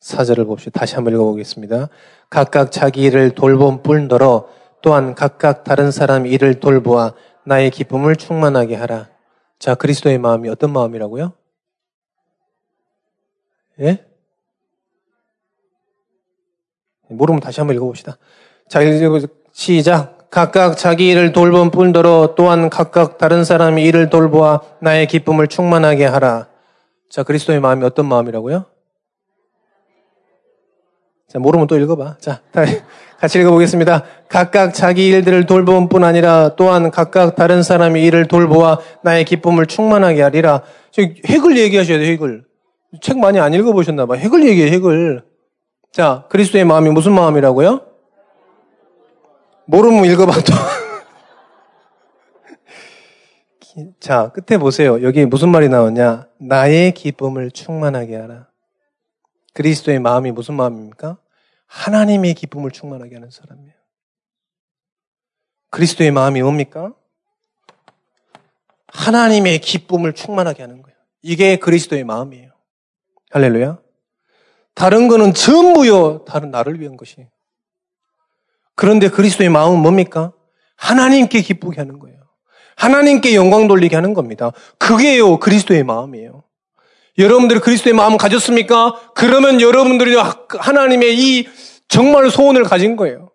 사절을 봅시다. 다시 한번 읽어보겠습니다. 각각 자기 일을 돌본 뿐더러 또한 각각 다른 사람 일을 돌보아 나의 기쁨을 충만하게 하라. 자, 그리스도의 마음이 어떤 마음이라고요? 예? 모르면 다시 한번 읽어봅시다. 자, 시작. 각각 자기 일을 돌본 뿐더러 또한 각각 다른 사람이 일을 돌보아 나의 기쁨을 충만하게 하라. 자, 그리스도의 마음이 어떤 마음이라고요? 자, 모르면 또 읽어봐. 자, 같이 읽어보겠습니다. 각각 자기 일들을 돌봄 뿐 아니라 또한 각각 다른 사람이 일을 돌보아 나의 기쁨을 충만하게 하리라. 지금 핵을 얘기하셔야 돼요, 핵을. 책 많이 안 읽어보셨나봐. 핵을 얘기해, 핵을. 자, 그리스도의 마음이 무슨 마음이라고요? 모르면 읽어봐도. 자, 끝에 보세요. 여기 무슨 말이 나오냐? 나의 기쁨을 충만하게 하라. 그리스도의 마음이 무슨 마음입니까? 하나님의 기쁨을 충만하게 하는 사람이에요. 그리스도의 마음이 뭡니까? 하나님의 기쁨을 충만하게 하는 거예요. 이게 그리스도의 마음이에요. 할렐루야. 다른 거는 전부요, 다른 나를 위한 것이에요. 그런데 그리스도의 마음은 뭡니까? 하나님께 기쁘게 하는 거예요. 하나님께 영광 돌리게 하는 겁니다. 그게요, 그리스도의 마음이에요. 여러분들이 그리스도의 마음을 가졌습니까? 그러면 여러분들이 하나님의 이 정말 소원을 가진 거예요.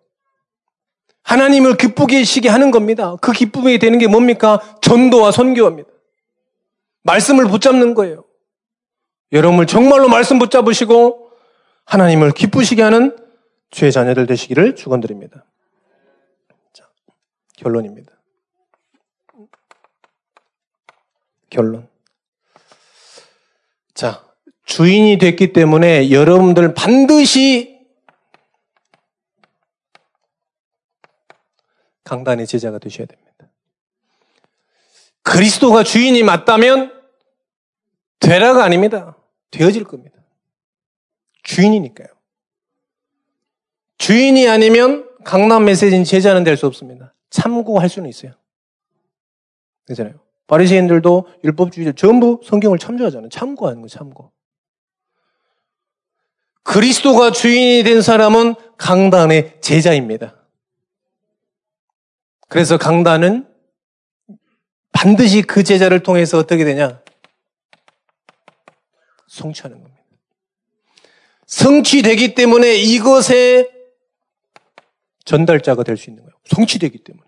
하나님을 기쁘게 시게 하는 겁니다. 그 기쁨이 되는 게 뭡니까? 전도와 선교입니다. 말씀을 붙잡는 거예요. 여러분을 정말로 말씀 붙잡으시고 하나님을 기쁘시게 하는 주의 자녀들 되시기를 축원드립니다. 자, 결론입니다. 결론. 자, 주인이 됐기 때문에 여러분들 반드시 강단의 제자가 되셔야 됩니다. 그리스도가 주인이 맞다면 되라가 아닙니다. 되어질 겁니다. 주인이니까요. 주인이 아니면 강남 메시지는 제자는 될 수 없습니다. 참고할 수는 있어요. 그잖아요. 바리새인들도 율법주의들 전부 성경을 참조하잖아요. 참고하는 거 참고. 그리스도가 주인이 된 사람은 강단의 제자입니다. 그래서 강단은 반드시 그 제자를 통해서 어떻게 되냐? 성취하는 겁니다. 성취되기 때문에 이것의 전달자가 될 수 있는 거예요. 성취되기 때문에.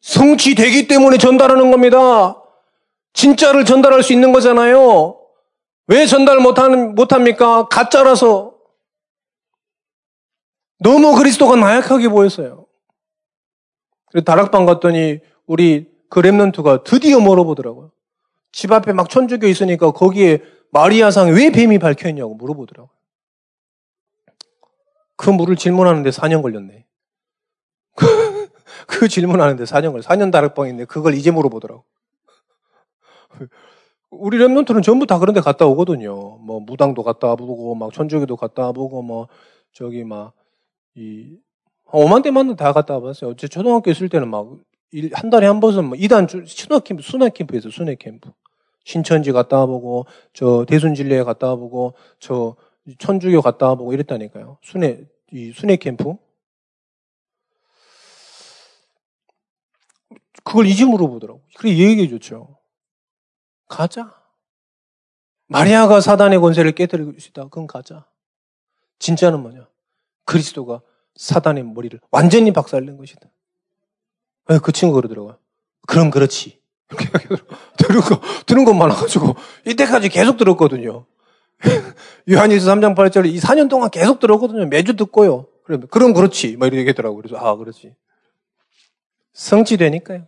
성취되기 때문에 전달하는 겁니다. 진짜를 전달할 수 있는 거잖아요. 왜 전달 못하는, 못합니까? 가짜라서. 너무 그리스도가 나약하게 보였어요. 그래서 다락방 갔더니 우리 그 랩런트가 드디어 물어보더라고요. 집 앞에 막 천주교 있으니까 거기에 마리아상에 왜 뱀이 밝혀있냐고 물어보더라고요. 그 물을 질문하는데 4년 걸렸네. 그 질문하는데 4년 걸려. 4년 다락방인데 그걸 이제 물어보더라고. 우리 랩런트는 전부 다 그런 데 갔다 오거든요. 뭐 무당도 갔다 와보고 막 천주교도 갔다 와보고 뭐 저기 막이 5만 대만 다 갔다 와봤어요. 제 초등학교 있을 때는 막 한 달에 한 번은 뭐 2단 순화 캠프, 순화 캠프에서 순회 캠프. 신천지 갔다 와보고 저 대순진례 갔다 와보고 저 천주교 갔다 와보고 이랬다니까요. 순회 이 순회 캠프. 그걸 이제 물어보더라고. 그래 얘기해 줬죠. 가자. 마리아가 사단의 권세를 깨뜨리고 있다. 그건 가자. 진짜는 뭐냐? 그리스도가 사단의 머리를 완전히 박살낸 것이다. 그 친구 그러더라고요. 그럼 그렇지. 들은 거, 들은 것 많아가지고, 이때까지 계속 들었거든요. 요한일서 3장 8절, 이 4년 동안 계속 들었거든요. 매주 듣고요. 그럼, 그럼 그렇지. 막 이렇게 얘기하더라고요. 그래서, 아, 그렇지. 성취되니까요.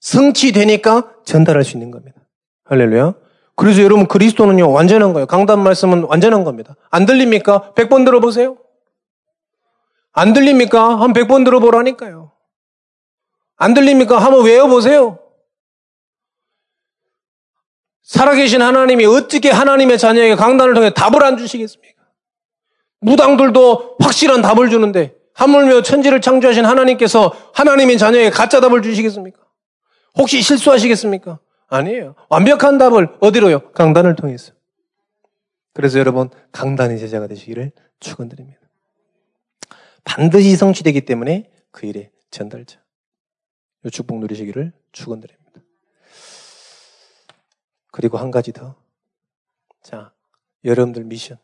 성취되니까 전달할 수 있는 겁니다. 할렐루야. 그래서 여러분 그리스도는요 완전한 거예요. 강단 말씀은 완전한 겁니다. 안 들립니까? 100번 들어보세요. 안 들립니까? 한 100번 들어보라니까요. 안 들립니까? 한번 외워보세요. 살아계신 하나님이 어떻게 하나님의 자녀에게 강단을 통해 답을 안 주시겠습니까? 무당들도 확실한 답을 주는데 하물며 천지를 창조하신 하나님께서 하나님의 자녀에게 가짜 답을 주시겠습니까? 혹시 실수하시겠습니까? 아니에요. 완벽한 답을 어디로요? 강단을 통해서. 그래서 여러분 강단의 제자가 되시기를 축원드립니다. 반드시 성취되기 때문에 그 일의 전달자. 요 축복 누리시기를 축원드립니다. 그리고 한 가지 더. 자, 여러분들 미션.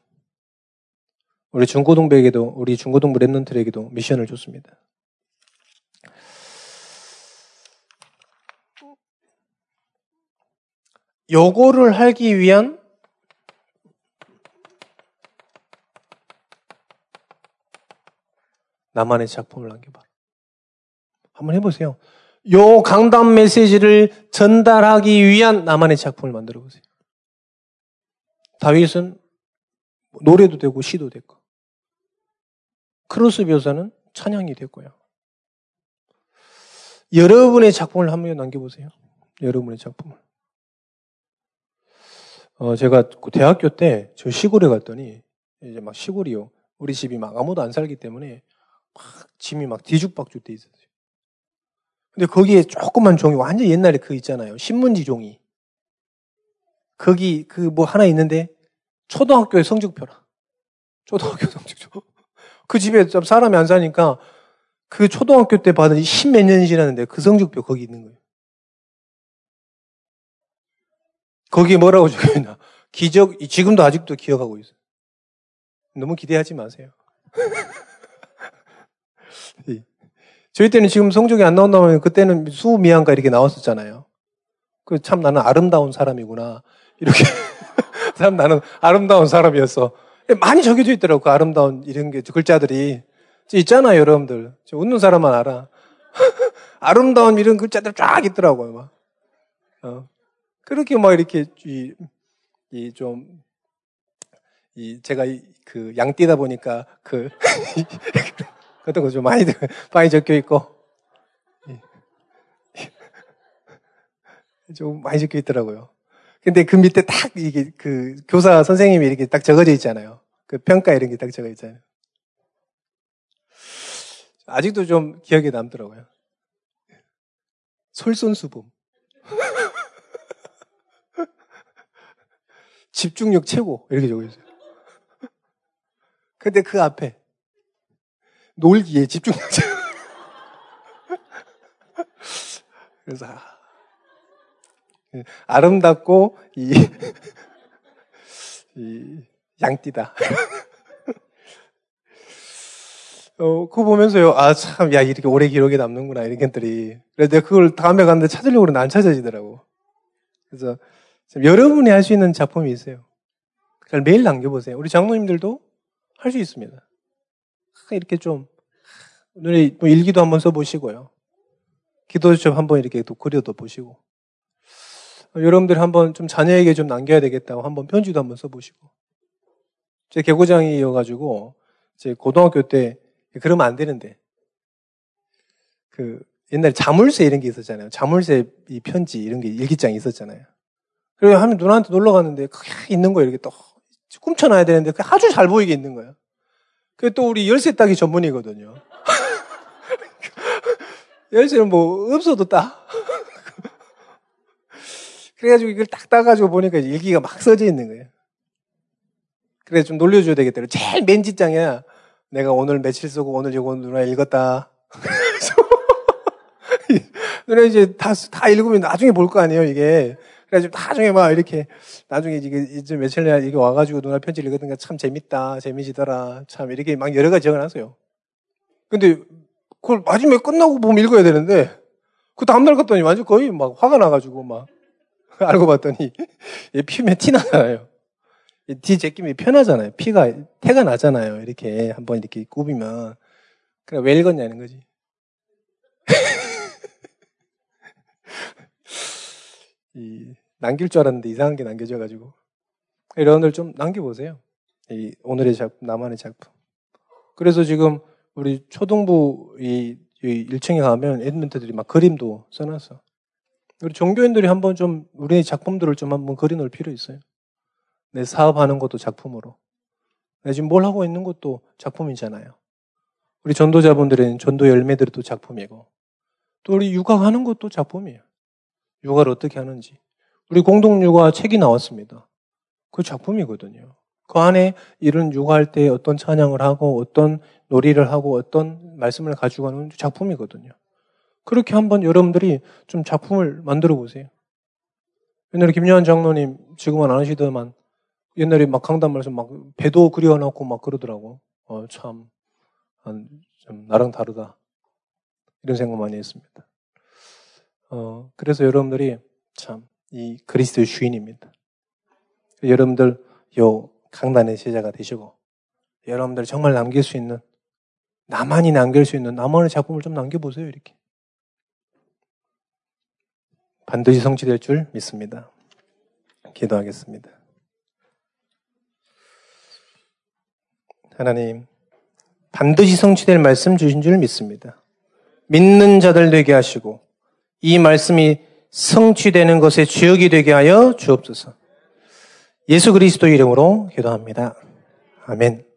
우리 중고등부에게도, 우리 중고등부 랩런트에게도 미션을 줬습니다. 요거를 하기 위한 나만의 작품을 남겨봐. 한번 해보세요. 요 강단 메시지를 전달하기 위한 나만의 작품을 만들어 보세요. 다윗은 노래도 되고 시도 됐고 크로스 묘사는 찬양이 됐고요. 여러분의 작품을 한번 남겨보세요. 여러분의 작품을. 어, 제가 그 대학교 때 저 시골에 갔더니 이제 막 시골이요. 우리 집이 막 아무도 안 살기 때문에 막 짐이 막 뒤죽박죽 돼 있었어요. 근데 거기에 조그만 종이 완전 옛날에 그 있잖아요. 신문지 종이. 거기 그 뭐 하나 있는데 초등학교의 성적표라. 초등학교 성적표. 그 집에 좀 사람이 안 사니까 그 초등학교 때 받은 십몇 년이 지났는데 그 성적표 거기 있는 거예요. 거기에 뭐라고 적혀있나? 기적, 지금도 아직도 기억하고 있어요. 너무 기대하지 마세요. 저희 때는 지금 성적이 안 나온다면 그때는 수미양가 이렇게 나왔었잖아요. 그 참 나는 아름다운 사람이구나. 이렇게. 참 나는 아름다운 사람이었어. 많이 적혀져 있더라고. 그 아름다운 이런 게 글자들이. 있잖아요, 여러분들. 웃는 사람만 알아. 아름다운 이런 글자들 쫙 있더라고요, 막. 어. 그렇게 막 이렇게, 이, 이 좀, 이, 제가 이, 그, 양띠다 보니까 그, 거좀 많이, 많이 적혀 있고. 좀 많이 적혀 있더라고요. 근데 그 밑에 딱 이게 그 교사 선생님이 이렇게 딱 적어져 있잖아요. 그 평가 이런 게 딱 적어 있잖아요. 아직도 좀 기억에 남더라고요. 솔선수범. 집중력 최고. 이렇게 적어 있어요. 근데 그 앞에 놀기에 최고. 그래서 아름답고 이, 이 양띠다. 어, 그거 보면서요, 아, 참, 야, 이렇게 오래 기록에 남는구나, 이런 것들이. 그래서 내가 그걸 다음에 갔는데 찾으려고 그러는데 안 찾아지더라고. 그래서, 여러분이 할 수 있는 작품이 있어요. 그걸 매일 남겨보세요. 우리 장로님들도 할 수 있습니다. 이렇게 좀, 눈에 뭐 일기도 한번 써보시고요. 기도 좀 한번 이렇게 또 그려도 보시고. 여러분들 한번 좀 자녀에게 좀 남겨야 되겠다고 한번 편지도 한번 써보시고. 제 개고장이어가지고, 제 고등학교 때, 그러면 안 되는데, 그, 옛날에 자물쇠 이런 게 있었잖아요. 자물쇠 이 편지 이런 게 일기장이 있었잖아요. 그래서 한 누나한테 놀러 갔는데, 그게 있는 거예요. 이렇게 또, 꿈쳐놔야 되는데, 아주 잘 보이게 있는 거예요. 그게 또 우리 열쇠 따기 전문이거든요. 열쇠는 뭐, 없어도 따. 그래가지고 이걸 딱 따가지고 보니까 일기가 막 써져 있는 거예요. 그래 좀 놀려줘야 되겠다. 제일 맨 뒷장이야. 내가 오늘 며칠 쓰고 오늘 이거 누나 읽었다. 누나 이제 다, 다 읽으면 나중에 볼 거 아니에요, 이게. 그래가지고 나중에 막 이렇게, 나중에 이게 이제 며칠 내에 이게 와가지고 누나 편지 게참 재밌다, 재미지더라, 참 이렇게 막 여러 가지 적어놨어요. 근데 그걸 마지막에 끝나고 보면 읽어야 되는데, 그 다음날 갔더니 완전 거의 막 화가 나가지고 막. 알고 봤더니 이 피면 티 나잖아요. 뒤 제끼면 편하잖아요. 피가 태가 나잖아요. 이렇게 한번 이렇게 굽이면 그래 왜 읽었냐는 거지. 이 남길 줄 알았는데 이상한 게 남겨져가지고 여러분들 좀 남겨보세요. 이 오늘의 작품, 나만의 작품. 그래서 지금 우리 초등부 이, 이 1층에 가면 애드멘트들이 막 그림도 써놨어. 우리 종교인들이 한번 좀 우리의 작품들을 좀 한번 그려놓을 필요 있어요. 내 사업하는 것도 작품으로. 내 지금 뭘 하고 있는 것도 작품이잖아요. 우리 전도자분들은 전도 열매들도 작품이고, 또 우리 육아하는 것도 작품이에요. 육아를 어떻게 하는지. 우리 공동 육아 책이 나왔습니다. 그 작품이거든요. 그 안에 이런 육아할 때 어떤 찬양을 하고 어떤 놀이를 하고 어떤 말씀을 가지고 가는 작품이거든요. 그렇게 한번 여러분들이 좀 작품을 만들어 보세요. 옛날에 김요한 장로님 지금은 안 하시더만 옛날에 막 강단 말씀 막 배도 그려놓고 막 그러더라고. 어, 참, 한, 좀 나랑 다르다. 이런 생각 많이 했습니다. 어, 그래서 여러분들이 참, 이 그리스도의 주인입니다. 여러분들 요 강단의 제자가 되시고, 여러분들 정말 남길 수 있는, 나만이 남길 수 있는 나만의 작품을 좀 남겨보세요, 이렇게. 반드시 성취될 줄 믿습니다. 기도하겠습니다. 하나님, 반드시 성취될 말씀 주신 줄 믿습니다. 믿는 자들 되게 하시고, 이 말씀이 성취되는 것의 주역이 되게 하여 주옵소서. 예수 그리스도 이름으로 기도합니다. 아멘.